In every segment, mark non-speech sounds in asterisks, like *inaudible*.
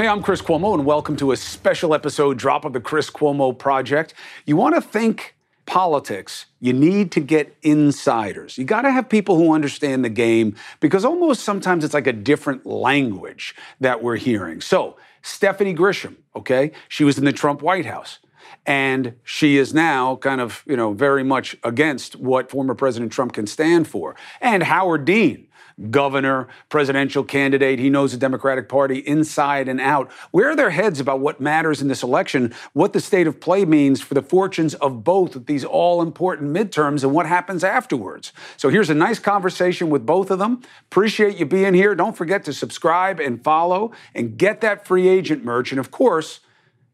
Hey, I'm Chris Cuomo, and welcome to a special episode drop of the Chris Cuomo Project. You want to think politics, you need to get insiders. You got to have people who understand the game because almost sometimes it's like a different language that we're hearing. So, Stephanie Grisham, okay, she was in the Trump White House. And she is now kind of, you know, very much against what former President Trump can stand for. And Howard Dean, governor, presidential candidate. He knows the Democratic Party inside and out. Where are their heads about what matters in this election, what the state of play means for the fortunes of both these all important midterms and what happens afterwards? So here's a nice conversation with both of them. Appreciate you being here. Don't forget to subscribe and follow and get that free agent merch. And of course,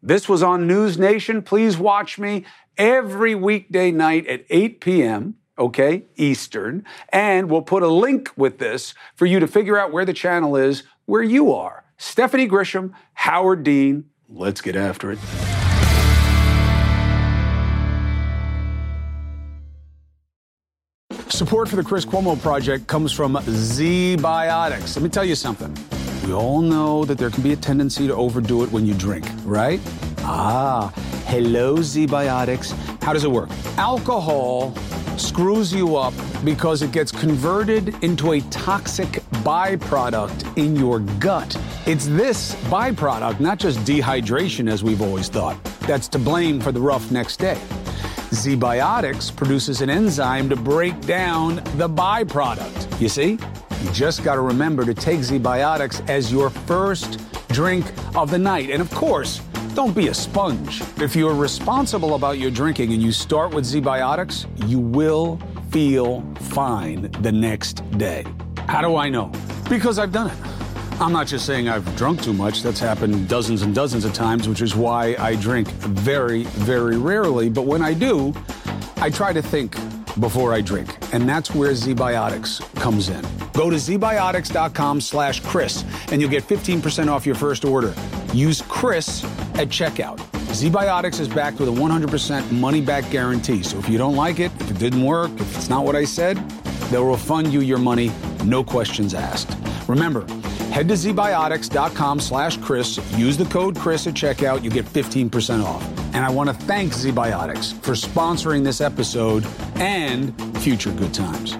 this was on News Nation. Please watch me every weekday night at 8 p.m okay, Eastern. And we'll put a link with this for you to figure out where the channel is where you are. Stephanie Grisham, Howard Dean, let's get after it. Support for the Chris Cuomo Project comes from ZBiotics. Let me tell you something. We all know that there can be a tendency to overdo it when you drink, right? Ah, hello, ZBiotics. How does it work? Alcohol screws you up because it gets converted into a toxic byproduct in your gut. It's this byproduct, not just dehydration as we've always thought, that's to blame for the rough next day. ZBiotics produces an enzyme to break down the byproduct. You see? You just got to remember to take ZBiotics as your first drink of the night. And of course, don't be a sponge. If you're responsible about your drinking and you start with ZBiotics, you will feel fine the next day. How do I know? Because I've done it. I'm not just saying I've drunk too much. That's happened dozens and dozens of times, which is why I drink very, very rarely. But when I do, I try to think before I drink. And that's where ZBiotics comes in. Go to zbiotics.com slash Chris and you'll get 15% off your first order. Use Chris at checkout. ZBiotics is backed with a 100% money back guarantee. So if you don't like it, if it didn't work, if it's not what I said, they'll refund you your money, no questions asked. Remember, head to zbiotics.com slash Chris, use the code Chris at checkout, you get 15% off. And I want to thank ZBiotics for sponsoring this episode and future good times.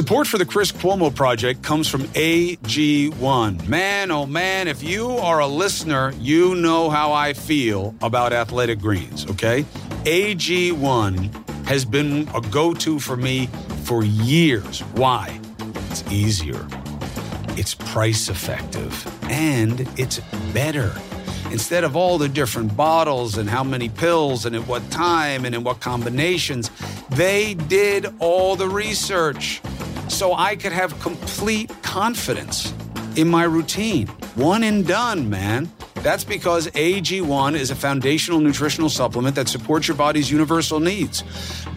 Support for the Chris Cuomo Project comes from AG1. Man, oh man, if you are a listener, you know how I feel about athletic greens, okay? AG1 has been a go to for me for years. Why? It's easier, it's price effective, and it's better. Instead of all the different bottles and how many pills and at what time and in what combinations, they did all the research so I could have complete confidence in my routine. One and done, man. That's because AG1 is a foundational nutritional supplement that supports your body's universal needs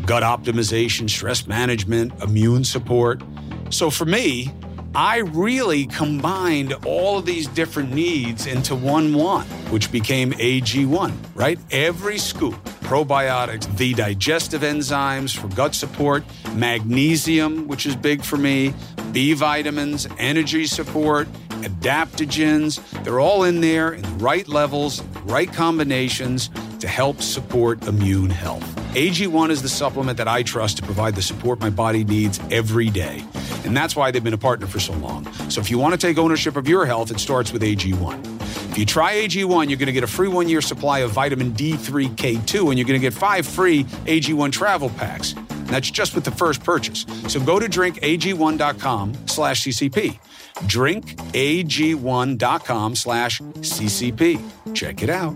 gut optimization, stress management, immune support. So for me, I really combined all of these different needs into one one, which became AG1, right? Every scoop probiotics, the digestive enzymes for gut support, magnesium, which is big for me, B vitamins, energy support, adaptogens. They're all in there in the right levels, right combinations to help support immune health. AG1 is the supplement that I trust to provide the support my body needs every day. And that's why they've been a partner for so long. So if you want to take ownership of your health, it starts with AG1. If you try AG1, you're going to get a free one year supply of vitamin D3K2, and you're going to get five free AG1 travel packs. That's just with the first purchase. So go to drinkag1.com slash CCP. Drinkag1.com slash CCP. Check it out.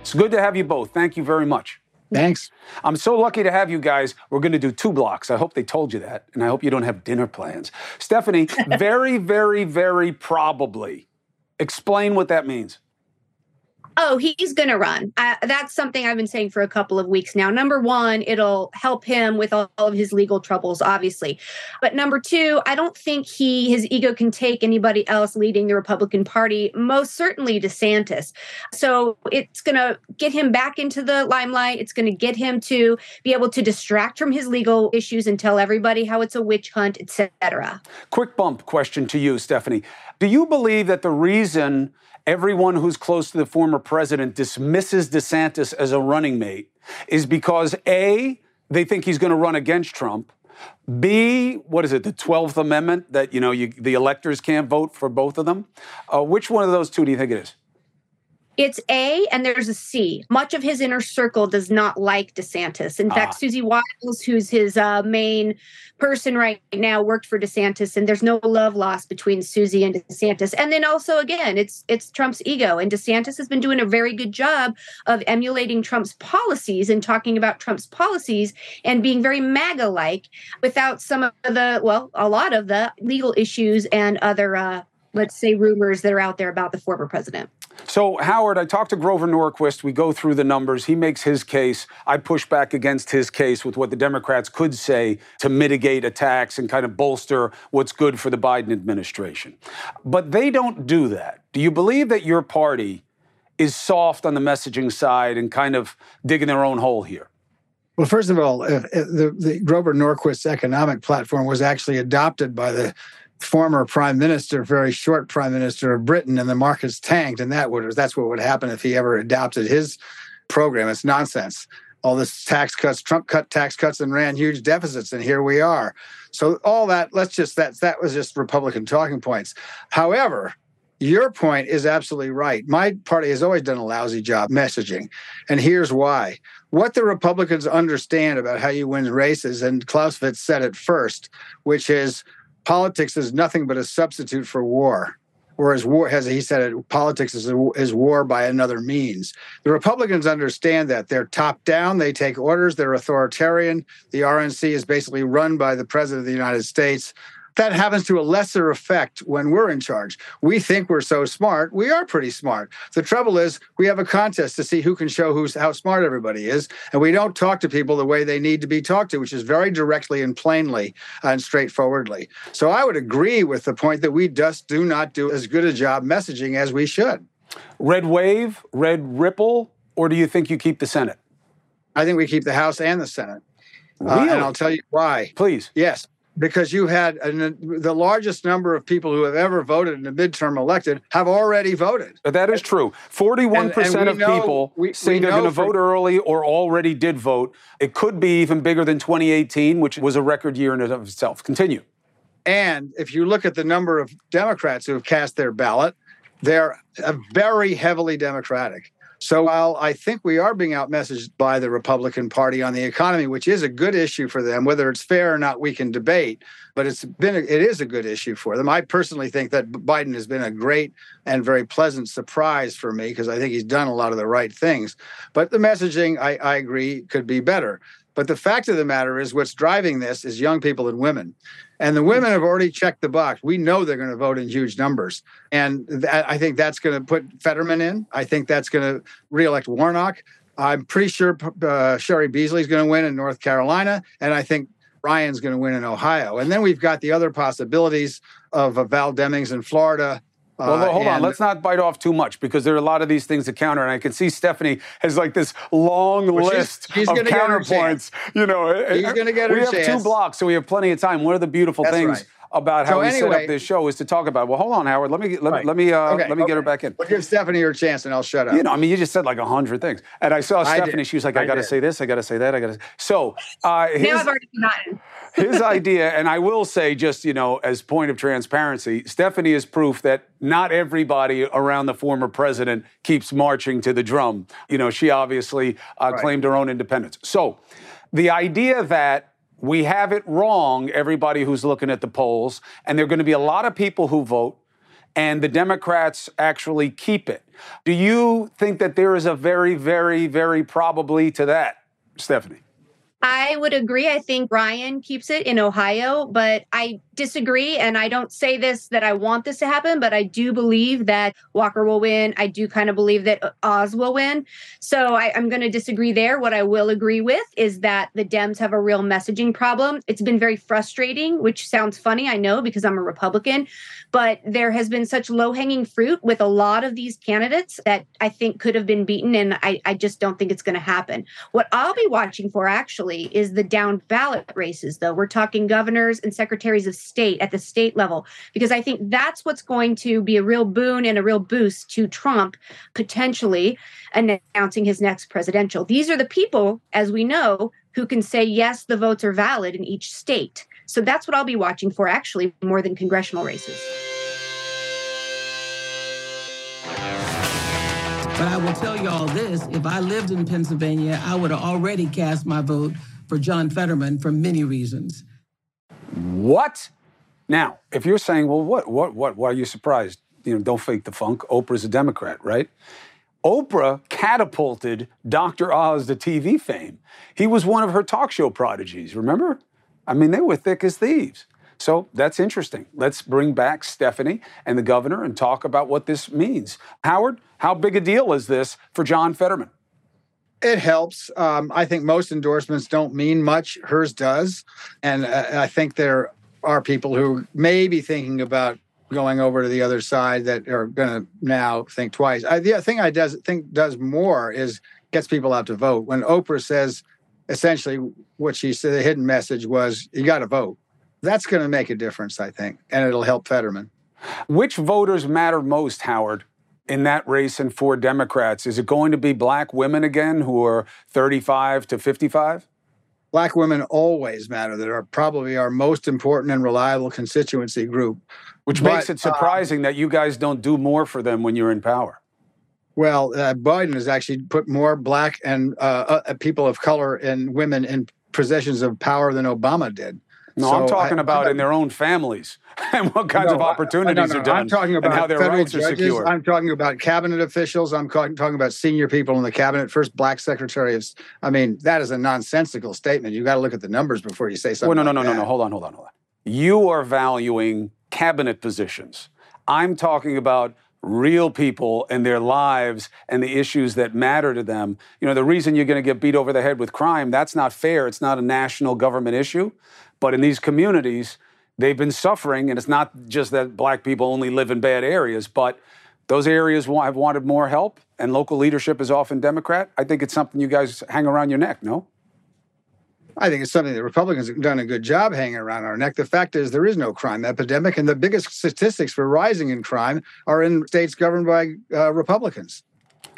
It's good to have you both. Thank you very much. Thanks. I'm so lucky to have you guys. We're going to do two blocks. I hope they told you that. And I hope you don't have dinner plans. Stephanie, *laughs* very, very, very probably. Explain what that means. Oh, he's going to run. Uh, that's something I've been saying for a couple of weeks now. Number one, it'll help him with all, all, of his legal troubles, obviously. But number two, I don't think he his ego can take anybody else leading the Republican Party. Most certainly DeSantis. So it's going to get him back into the limelight. It's going to get him to be able to distract from his legal issues and tell everybody how it's a witch hunt, etc. Quick bump question to you, Stephanie. Do you believe that the reason everyone who's close to the former president dismisses DeSantis as a running mate is because A, they think he's going to run against Trump. B, what is it, the 12th Amendment that, you know, you, the electors can't vote for both of them? Uh, which one of those two do you think it is? It's A and there's a C. Much of his inner circle does not like DeSantis. In ah. fact, Susie Wiles, who's his uh, main person right now, worked for DeSantis, and there's no love lost between Susie and DeSantis. And then also, again, it's it's Trump's ego, and DeSantis has been doing a very good job of emulating Trump's policies and talking about Trump's policies and being very MAGA-like without some of the well, a lot of the legal issues and other. Uh, let's say rumors that are out there about the former president. So, Howard, I talked to Grover Norquist. We go through the numbers. He makes his case. I push back against his case with what the Democrats could say to mitigate attacks and kind of bolster what's good for the Biden administration. But they don't do that. Do you believe that your party is soft on the messaging side and kind of digging their own hole here? Well, first of all, if the, the Grover Norquist's economic platform was actually adopted by the former prime minister, very short prime minister of Britain, and the markets tanked, and that would that's what would happen if he ever adopted his program. It's nonsense. All this tax cuts, Trump cut tax cuts and ran huge deficits, and here we are. So all that, let's just that that was just Republican talking points. However, your point is absolutely right. My party has always done a lousy job messaging, and here's why. What the Republicans understand about how you win races, and Clausewitz said it first, which is politics is nothing but a substitute for war. Whereas war, as he said, it, politics is, a, is war by another means. The Republicans understand that they're top down; they take orders. They're authoritarian. The RNC is basically run by the president of the United States that happens to a lesser effect when we're in charge. We think we're so smart. We are pretty smart. The trouble is, we have a contest to see who can show who's how smart everybody is, and we don't talk to people the way they need to be talked to, which is very directly and plainly and straightforwardly. So I would agree with the point that we just do not do as good a job messaging as we should. Red wave, red ripple, or do you think you keep the Senate? I think we keep the House and the Senate. Really? Uh, and I'll tell you why. Please. Yes because you had an, the largest number of people who have ever voted in a midterm elected have already voted. That is true. 41% of know, people we, say we they're going to vote early or already did vote. It could be even bigger than 2018, which was a record year in and of itself. Continue. And if you look at the number of Democrats who have cast their ballot, they're uh, very heavily Democratic. So while I think we are being outmessaged by the Republican Party on the economy, which is a good issue for them, whether it's fair or not, we can debate. But it's been a, it is a good issue for them. I personally think that Biden has been a great and very pleasant surprise for me because I think he's done a lot of the right things. But the messaging, I, I agree, could be better. But the fact of the matter is, what's driving this is young people and women. And the women have already checked the box. We know they're going to vote in huge numbers. And I think that's going to put Fetterman in. I think that's going to reelect Warnock. I'm pretty sure uh, Cheri Beasley is going to win in North Carolina. And I think Ryan's going to win in Ohio. And then we've got the other possibilities of uh, Val Demings in Florida well, uh, hold on. Let's not bite off too much because there are a lot of these things to counter, and I can see Stephanie has like this long well, list she's, she's of counterpoints. You know, she's going to get her We have chance. two blocks, so we have plenty of time. One of the beautiful That's things. Right. About how so we anyway, set up this show is to talk about. Well, hold on, Howard. Let me let, right. let me uh, okay, let me okay. get her back in. We'll give Stephanie her chance, and I'll shut up. You know, I mean, you just said like a hundred things, and I saw Stephanie. Did. She was like, "I, I got to say this. I got to say that. I got to." So uh, his, now I've already forgotten *laughs* his idea, and I will say, just you know, as point of transparency, Stephanie is proof that not everybody around the former president keeps marching to the drum. You know, she obviously uh, right. claimed her own independence. So, the idea that we have it wrong, everybody who's looking at the polls, and there are going to be a lot of people who vote, and the Democrats actually keep it. Do you think that there is a very, very, very probably to that, Stephanie? I would agree. I think Ryan keeps it in Ohio, but I disagree. And I don't say this that I want this to happen, but I do believe that Walker will win. I do kind of believe that Oz will win. So I, I'm going to disagree there. What I will agree with is that the Dems have a real messaging problem. It's been very frustrating, which sounds funny, I know, because I'm a Republican, but there has been such low hanging fruit with a lot of these candidates that I think could have been beaten. And I, I just don't think it's going to happen. What I'll be watching for actually is the down ballot races, though. We're talking governors and secretaries of state at the state level, because I think that's what's going to be a real boon and a real boost to Trump potentially announcing his next presidential. These are the people, as we know, who can say, yes, the votes are valid in each state. So that's what I'll be watching for, actually, more than congressional races. But I will tell you all this if I lived in Pennsylvania, I would have already cast my vote for John Fetterman for many reasons. What? Now, if you're saying, well, what, what, what, why are you surprised? You know, don't fake the funk. Oprah's a Democrat, right? Oprah catapulted Dr. Oz to TV fame. He was one of her talk show prodigies, remember? I mean, they were thick as thieves. So that's interesting. Let's bring back Stephanie and the governor and talk about what this means. Howard, how big a deal is this for John Fetterman? It helps. Um, I think most endorsements don't mean much. Hers does. And uh, I think there are people who may be thinking about going over to the other side that are going to now think twice. I, the thing I does think does more is gets people out to vote. When Oprah says essentially what she said, the hidden message was, you got to vote that's going to make a difference, I think, and it'll help Fetterman. Which voters matter most, Howard, in that race and for Democrats? Is it going to be black women again who are 35 to 55? Black women always matter. They are probably our most important and reliable constituency group. Which but, makes it uh, surprising uh, that you guys don't do more for them when you're in power. Well, uh, Biden has actually put more black and uh, uh people of color and women in positions of power than Obama did. No, so I'm talking I, about I, in their own families *laughs* and what kinds no, of opportunities I, are done. I'm talking about how their federal rights judges, are secured. I'm talking about cabinet officials. I'm talking about senior people in the cabinet. First black secretary of. I mean, that is a nonsensical statement. You got to look at the numbers before you say something. Well, no, like no, no, that. no, no. Hold on, hold on, hold on. You are valuing cabinet positions. I'm talking about real people and their lives and the issues that matter to them. You know, the reason you're going to get beat over the head with crime, that's not fair. It's not a national government issue. But in these communities, they've been suffering, and it's not just that black people only live in bad areas, but those areas have wanted more help, and local leadership is often Democrat. I think it's something you guys hang around your neck, no? I think it's something that Republicans have done a good job hanging around our neck. The fact is, there is no crime epidemic, and the biggest statistics for rising in crime are in states governed by uh, Republicans.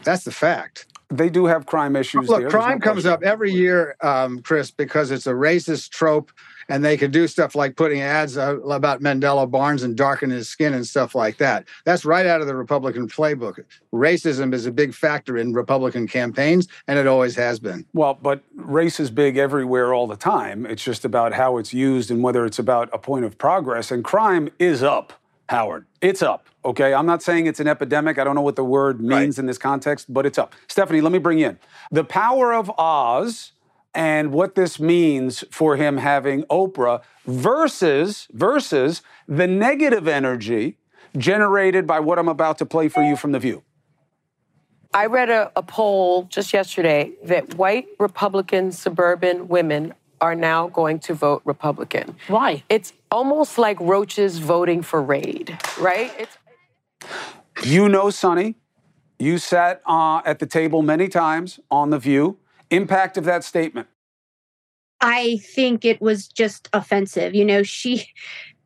That's the fact. They do have crime issues. Look, there. crime no comes up every year, um, Chris, because it's a racist trope and they can do stuff like putting ads about Mandela Barnes and darken his skin and stuff like that. That's right out of the Republican playbook. Racism is a big factor in Republican campaigns, and it always has been. Well, but race is big everywhere all the time. It's just about how it's used and whether it's about a point of progress. And crime is up, Howard. It's up. Okay, I'm not saying it's an epidemic. I don't know what the word means right. in this context, but it's up. Stephanie, let me bring you in. The power of Oz and what this means for him having Oprah versus versus the negative energy generated by what I'm about to play for you from the View. I read a, a poll just yesterday that white Republican suburban women are now going to vote Republican. Why? It's almost like roaches voting for Raid, right? It's you know, Sunny, you sat uh, at the table many times on The View. Impact of that statement? I think it was just offensive. You know, she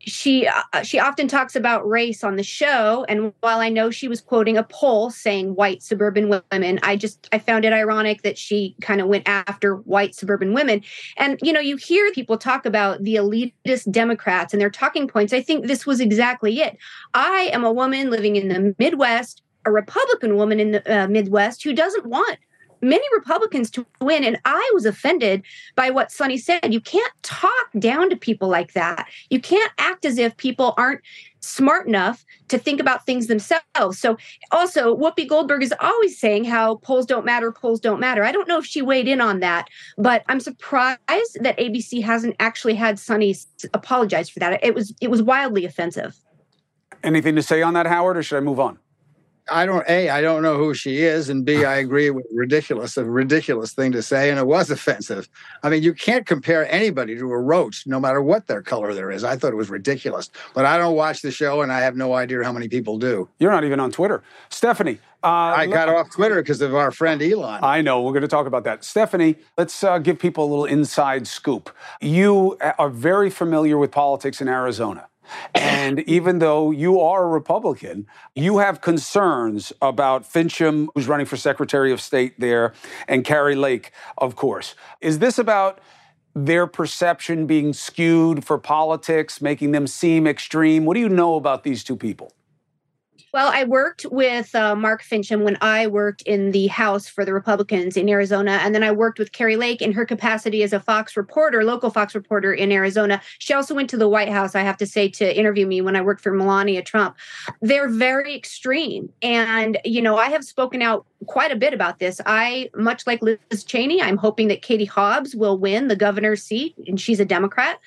she uh, she often talks about race on the show. And while i know she was quoting a poll saying white suburban women i just i found it ironic that she kind of went after white suburban women. And you know you hear people talk about the elitist democrats and their talking points. I think this was exactly it. I am a woman living in the midwest a republican woman in the uh, midwest who doesn't want many Republicans to win. And I was offended by what Sunny said. You can't talk down to people like that. You can't act as if people aren't smart enough to think about things themselves. So, also, Whoopi Goldberg is always saying how polls don't matter, polls don't matter. I don't know if she weighed in on that, but I'm surprised that ABC hasn't actually had Sunny apologize for that. It was it was wildly offensive. Anything to say on that, Howard, or should I move on? I don't a I don't know who she is, and b *laughs* I agree with ridiculous a ridiculous thing to say, and it was offensive. I mean, you can't compare anybody to a roach, no matter what their color there is. I thought it was ridiculous, but I don't watch the show, and I have no idea how many people do. You're not even on Twitter, Stephanie. Uh, I got off Twitter because of our friend Elon. I know. We're going to talk about that. Stephanie, let's uh, give people a little inside scoop. You are very familiar with politics in Arizona. And even though you are a Republican, you have concerns about Finchem, who's running for Secretary of State there, and Kari Lake, of course. Is this about their perception being skewed for politics, making them seem extreme? What do you know about these two people? Well, I worked with uh, Mark Finchem when I worked in the House for the Republicans in Arizona. And then I worked with Kari Lake in her capacity as a Fox reporter, local Fox reporter in Arizona. She also went to the White House, I have to say, to interview me when I worked for Melania Trump. They're very extreme. And, you know, I have spoken out quite a bit about this. I, much like Liz Cheney, I'm hoping that Katie Hobbs will win the governor's seat, and she's a Democrat.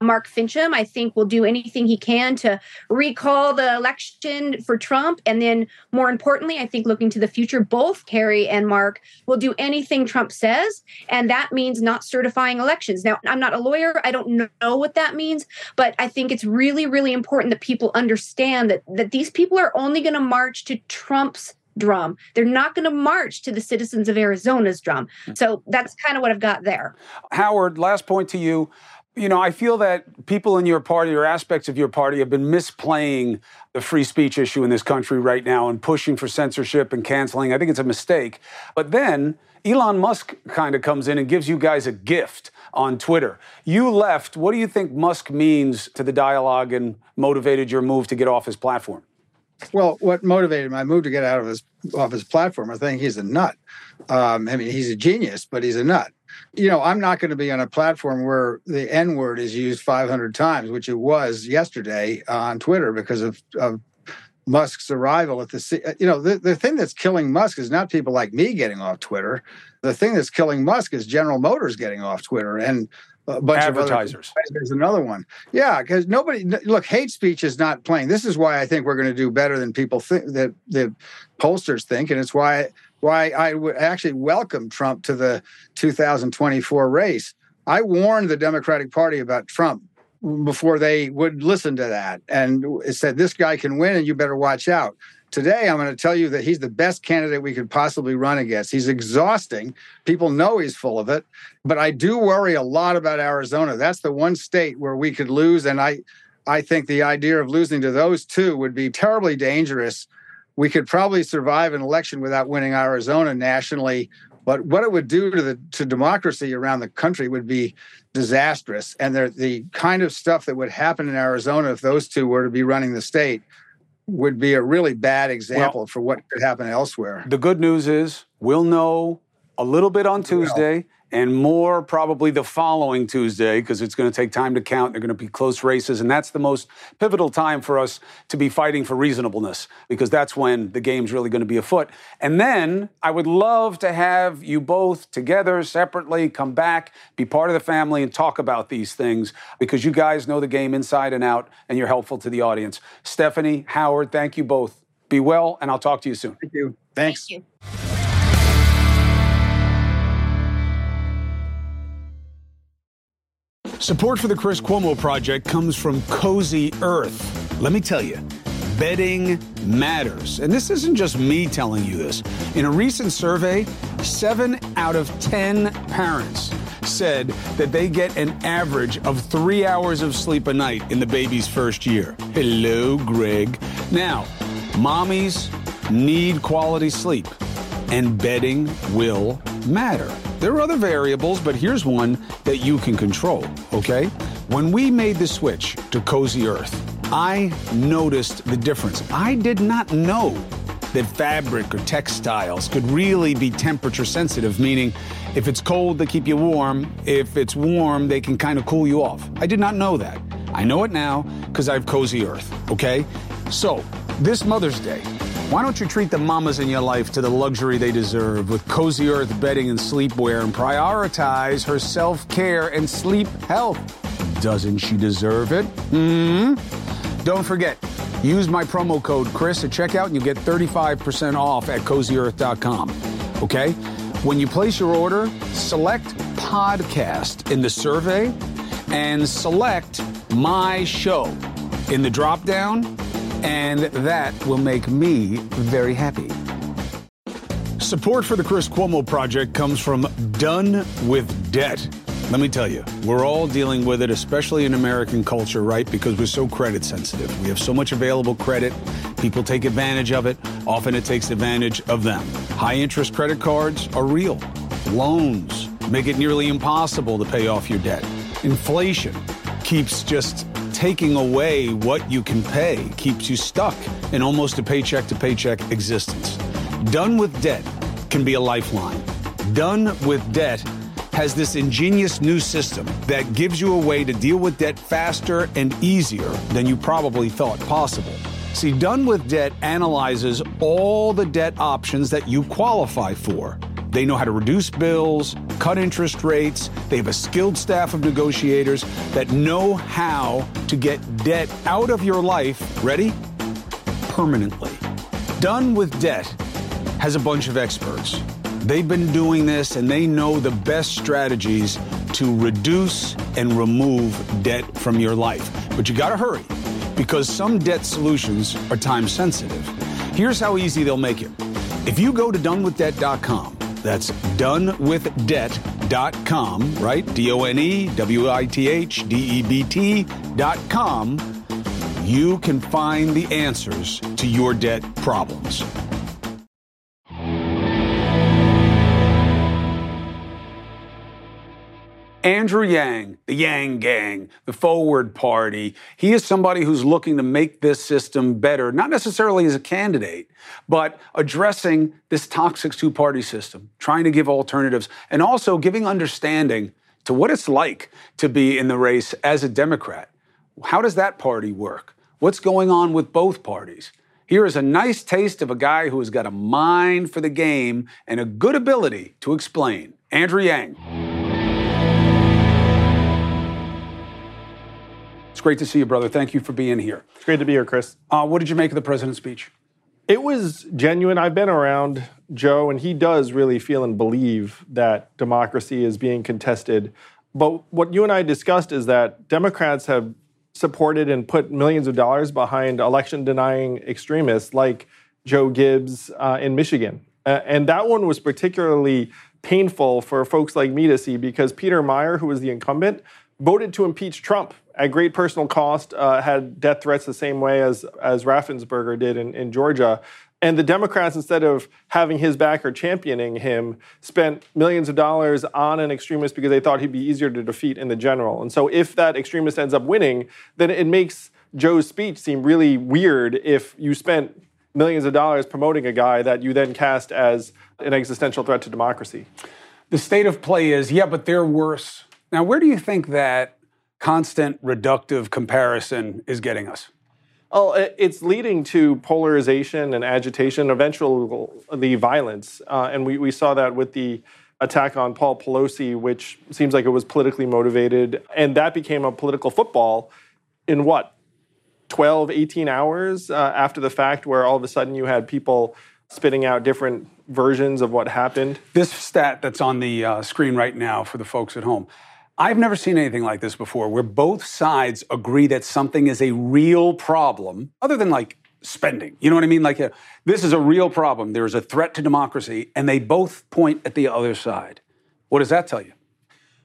Mark Finchem, I think, will do anything he can to recall the election for Trump. And then, more importantly, I think looking to the future, both Kari and Mark will do anything Trump says. And that means not certifying elections. Now, I'm not a lawyer. I don't know what that means, but I think it's really, really important that people understand that, that these people are only going to march to Trump's drum. They're not going to march to the citizens of Arizona's drum. Hmm. So that's kind of what I've got there. Howard, last point to you. You know, I feel that people in your party or aspects of your party have been misplaying the free speech issue in this country right now and pushing for censorship and canceling. I think it's a mistake. But then Elon Musk kind of comes in and gives you guys a gift on Twitter. You left. What do you think Musk means to the dialogue and motivated your move to get off his platform? Well, what motivated my move to get out of his off his platform? I think he's a nut. Um, I mean, he's a genius, but he's a nut you know, I'm not going to be on a platform where the N word is used 500 times, which it was yesterday uh, on Twitter because of, of Musk's arrival at the. Uh, you know, the, the thing that's killing Musk is not people like me getting off Twitter. The thing that's killing Musk is General Motors getting off Twitter and a bunch advertisers. of advertisers. There's another one. Yeah, because nobody look. Hate speech is not playing. This is why I think we're going to do better than people think that the pollsters think, and it's why why I actually welcome Trump to the 2024 race. I warned the Democratic Party about Trump before they would listen to that and said, This guy can win and you better watch out. Today, I'm going to tell you that he's the best candidate we could possibly run against. He's exhausting. People know he's full of it. But I do worry a lot about Arizona. That's the one state where we could lose. And I, I think the idea of losing to those two would be terribly dangerous we could probably survive an election without winning Arizona nationally. But what it would do to the to democracy around the country would be disastrous. And the, the kind of stuff that would happen in Arizona if those two were to be running the state would be a really bad example well, for what could happen elsewhere. The good news is we'll know a little bit on Tuesday and more probably the following Tuesday because it's going to take time to count. They're going to be close races, and that's the most pivotal time for us to be fighting for reasonableness because that's when the game's really going to be afoot. And then I would love to have you both together, separately, come back, be part of the family, and talk about these things because you guys know the game inside and out, and you're helpful to the audience. Stephanie, Howard, thank you both. Be well, and I'll talk to you soon. Thank you. Thanks. Thank you. Support for the Chris Cuomo Project comes from Cozy Earth. Let me tell you, bedding matters. And this isn't just me telling you this. In a recent survey, seven out of 10 parents said that they get an average of three hours of sleep a night in the baby's first year. Hello, Greg. Now, mommies need quality sleep, and bedding will matter. There are other variables, but here's one that you can control, okay? When we made the switch to Cozy Earth, I noticed the difference. I did not know that fabric or textiles could really be temperature sensitive, meaning if it's cold, they keep you warm. If it's warm, they can kind of cool you off. I did not know that. I know it now because I have Cozy Earth, okay? So, this Mother's Day, why don't you treat the mamas in your life to the luxury they deserve with Cozy Earth bedding and sleepwear and prioritize her self care and sleep health? Doesn't she deserve it? Hmm? Don't forget, use my promo code Chris at checkout and you get 35% off at cozyearth.com. Okay? When you place your order, select podcast in the survey and select my show in the drop down, and that will make me very happy. Support for the Chris Cuomo Project comes from Done with Debt. Let me tell you, we're all dealing with it, especially in American culture, right? Because we're so credit sensitive. We have so much available credit. People take advantage of it. Often it takes advantage of them. High interest credit cards are real. Loans make it nearly impossible to pay off your debt. Inflation keeps just taking away what you can pay, keeps you stuck in almost a paycheck to paycheck existence. Done with debt can be a lifeline. Done with debt has this ingenious new system that gives you a way to deal with debt faster and easier than you probably thought possible. See, Done with Debt analyzes all the debt options that you qualify for. They know how to reduce bills, cut interest rates. They have a skilled staff of negotiators that know how to get debt out of your life, ready? Permanently. Done with Debt has a bunch of experts They've been doing this and they know the best strategies to reduce and remove debt from your life. But you got to hurry because some debt solutions are time sensitive. Here's how easy they'll make it. If you go to donewithdebt.com, that's donewithdebt.com, right? D O N E W I T H D E B T.com, you can find the answers to your debt problems. Andrew Yang, the Yang Gang, the Forward Party, he is somebody who's looking to make this system better, not necessarily as a candidate, but addressing this toxic two party system, trying to give alternatives, and also giving understanding to what it's like to be in the race as a Democrat. How does that party work? What's going on with both parties? Here is a nice taste of a guy who has got a mind for the game and a good ability to explain. Andrew Yang. Great to see you, brother. Thank you for being here. It's great to be here, Chris. Uh, what did you make of the president's speech? It was genuine. I've been around Joe, and he does really feel and believe that democracy is being contested. But what you and I discussed is that Democrats have supported and put millions of dollars behind election denying extremists like Joe Gibbs uh, in Michigan. Uh, and that one was particularly painful for folks like me to see because Peter Meijer, who was the incumbent, voted to impeach Trump at great personal cost, uh, had death threats the same way as, as Raffensperger did in, in Georgia. And the Democrats, instead of having his back or championing him, spent millions of dollars on an extremist because they thought he'd be easier to defeat in the general. And so if that extremist ends up winning, then it makes Joe's speech seem really weird if you spent millions of dollars promoting a guy that you then cast as an existential threat to democracy. The state of play is, yeah, but they're worse. Now, where do you think that constant reductive comparison is getting us? Oh, it's leading to polarization and agitation, eventually the violence. Uh, and we, we saw that with the attack on Paul Pelosi, which seems like it was politically motivated. And that became a political football in what, 12, 18 hours uh, after the fact, where all of a sudden you had people spitting out different versions of what happened. This stat that's on the uh, screen right now for the folks at home I've never seen anything like this before where both sides agree that something is a real problem, other than like spending. You know what I mean? Like, uh, this is a real problem. There's a threat to democracy, and they both point at the other side. What does that tell you?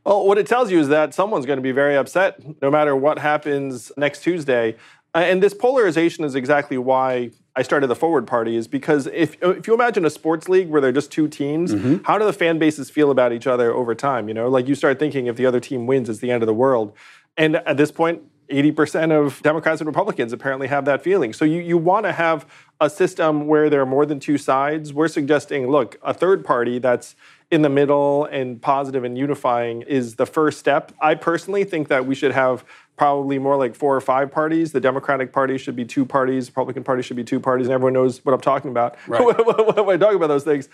Well, what it tells you is that someone's going to be very upset no matter what happens next Tuesday. And this polarization is exactly why I started the Forward Party is because if if you imagine a sports league where there are just two teams, mm-hmm. how do the fan bases feel about each other over time? You know, like you start thinking if the other team wins, it's the end of the world. And at this point, 80% of Democrats and Republicans apparently have that feeling. So you, you want to have a system where there are more than two sides. We're suggesting, look, a third party that's in the middle and positive and unifying is the first step. I personally think that we should have probably more like four or five parties. The Democratic Party should be two parties, Republican Party should be two parties, and everyone knows what I'm talking about *laughs* right. when I talk about those things.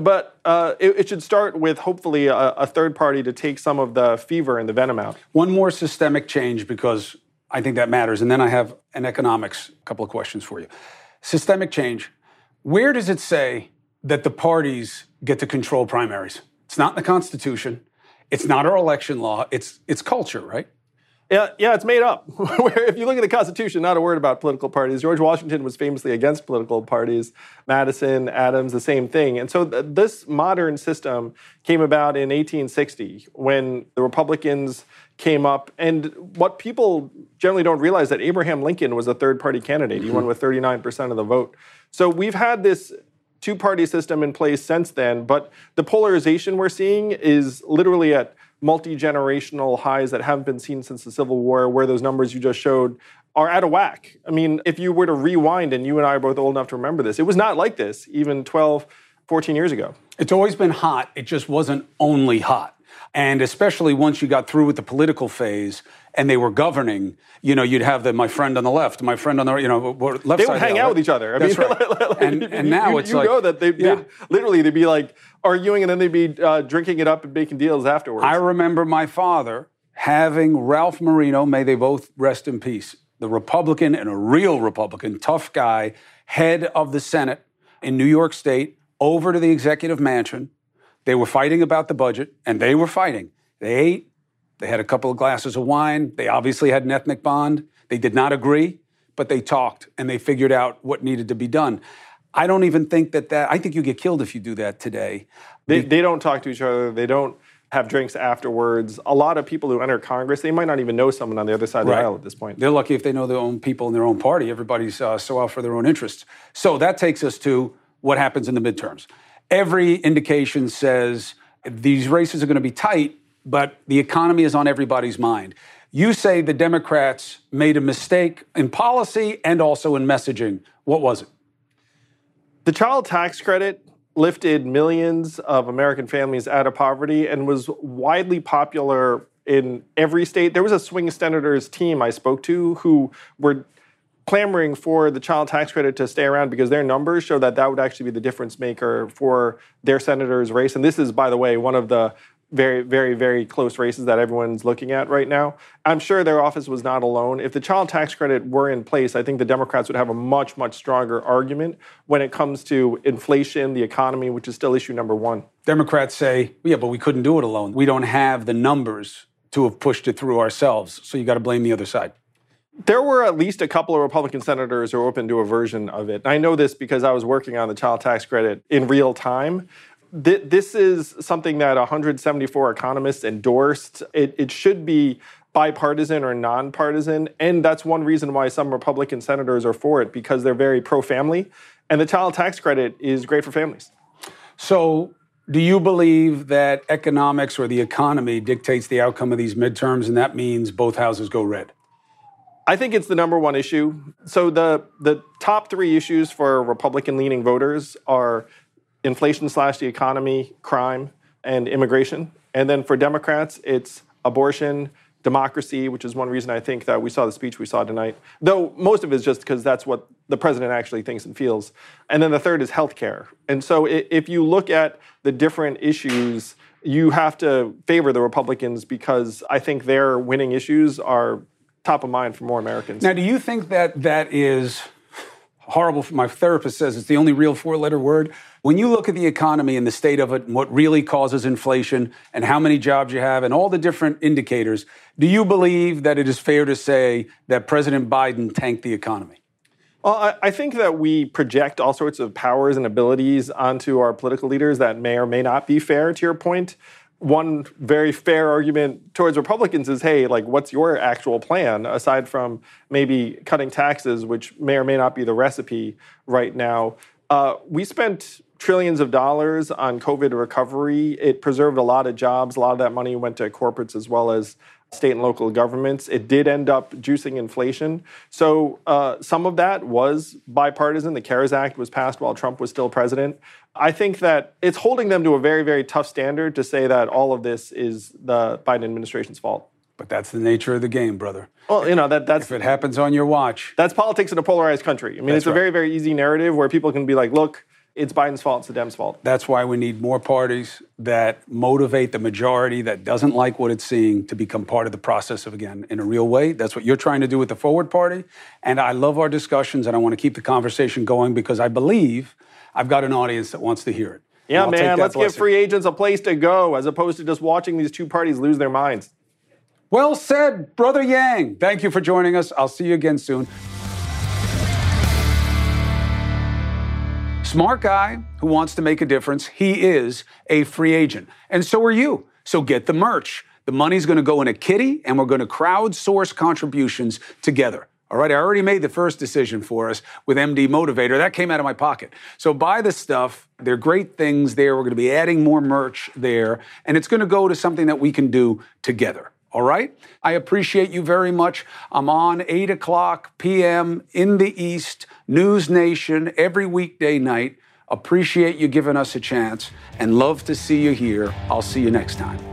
But uh, it, it, should start with hopefully a, a third party to take some of the fever and the venom out. One more systemic change because I think that matters. And then I have an economics, couple of questions for you. Systemic change. Where does it say that the parties get to control primaries? It's not in the Constitution. It's not our election law. It's it's culture, right? Yeah, yeah, it's made up. *laughs* Where if you look at the Constitution, not a word about political parties. George Washington was famously against political parties. Madison, Adams, the same thing. And so th- this modern system came about in 1860 when the Republicans came up. And what people generally don't realize that Abraham Lincoln was a third-party candidate. Mm-hmm. He won with 39% of the vote. So we've had this two-party system in place since then. But the polarization we're seeing is literally at multi generational highs that haven't been seen since the Civil War, where those numbers you just showed are out of whack. I mean, if you were to rewind, and you and I are both old enough to remember this, it was not like this even 12, 14 years ago. It's always been hot, it just wasn't only hot. And especially once you got through with the political phase and they were governing, you know, you'd have the my friend on the left, my friend on the right, you know left. Side. They would hang out with each other. I That's mean, *laughs* right. like, and, and, now you, it's you like, know that they yeah. literally they'd be like arguing and then they'd be uh, drinking it up and making deals afterwards. I remember my father having Ralph Marino, may they both rest in peace, the Republican and a real Republican, tough guy, head of the Senate in New York State, over to the executive mansion they were fighting about the budget, and they were fighting. They ate, they had a couple of glasses of wine, they obviously had an ethnic bond. They did not agree, but they talked and they figured out what needed to be done. I don't even think that that, I think you get killed if you do that today. They, they don't talk to each other, they don't have drinks afterwards. A lot of people who enter Congress, they might not even know someone on the other side of the aisle at this point. They're lucky if they know their own people in their own party. Everybody's uh, so out for their own interests. So that takes us to what happens in the midterms every indication says these races are going to be tight, but the economy is on everybody's mind. You say the Democrats made a mistake in policy and also in messaging. What was it? The child tax credit lifted millions of American families out of poverty and was widely popular in every state. There was a swing senators team I spoke to who were clamoring for the child tax credit to stay around because their numbers show that that would actually be the difference maker for their senator's race. And this is, by the way, one of the very, very, very close races that everyone's looking at right now. I'm sure their office was not alone. If the child tax credit were in place, I think the Democrats would have a much, much stronger argument when it comes to inflation, the economy, which is still issue number one. Democrats say, yeah, but we couldn't do it alone. We don't have the numbers to have pushed it through ourselves. So you got to blame the other side. There were at least a couple of Republican senators who were open to a version of it. I know this because I was working on the child tax credit in real time. This is something that 174 economists endorsed. It, it should be bipartisan or nonpartisan. And that's one reason why some Republican senators are for it because they're very pro family. And the child tax credit is great for families. So, do you believe that economics or the economy dictates the outcome of these midterms, and that means both houses go red? I think it's the number one issue. So the the top three issues for Republican leaning voters are inflation slash the economy, crime, and immigration. And then for Democrats, it's abortion, democracy, which is one reason I think that we saw the speech we saw tonight. Though most of it is just because that's what the president actually thinks and feels. And then the third is healthcare. And so if you look at the different issues, you have to favor the Republicans because I think their winning issues are top of mind for more Americans. Now, do you think that that is horrible? My therapist says it's the only real four letter word. When you look at the economy and the state of it and what really causes inflation and how many jobs you have and all the different indicators, do you believe that it is fair to say that President Biden tanked the economy? Well, I think that we project all sorts of powers and abilities onto our political leaders that may or may not be fair, to your point. point one very fair argument towards Republicans is, hey, like, what's your actual plan aside from maybe cutting taxes, which may or may not be the recipe right now? Uh, we spent trillions of dollars on COVID recovery. It preserved a lot of jobs. A lot of that money went to corporates as well as state and local governments. It did end up juicing inflation. So uh, some of that was bipartisan. The CARES Act was passed while Trump was still president. I think that it's holding them to a very, very tough standard to say that all of this is the Biden administration's fault. But that's the nature of the game, brother. Well, you know that that's if it happens on your watch. That's politics in a polarized country. I mean, That's it's a right. very, very easy narrative where people can be like, "Look, it's Biden's fault. It's the Dems' fault." That's why we need more parties that motivate the majority that doesn't like what it's seeing to become part of the process of again in a real way. That's what you're trying to do with the Forward Party. And I love our discussions and I want to keep the conversation going because I believe I've got an audience that wants to hear it. Yeah, man. Let's give free agents a place to go as opposed to just watching these two parties lose their minds. Well said, Brother Yang. Thank you for joining us. I'll see you again soon. Smart guy who wants to make a difference. He is a free agent. And so are you. So get the merch. The money's going to go in a kitty, and we're going to crowdsource contributions together. All right, I already made the first decision for us with MD Motivator. That came out of my pocket. So buy the stuff. They're great things there. We're going to be adding more merch there, and it's going to go to something that we can do together. All right? I appreciate you very much. I'm on 8 o'clock p.m. in the East, NewsNation, every weekday night. Appreciate you giving us a chance and love to see you here. I'll see you next time.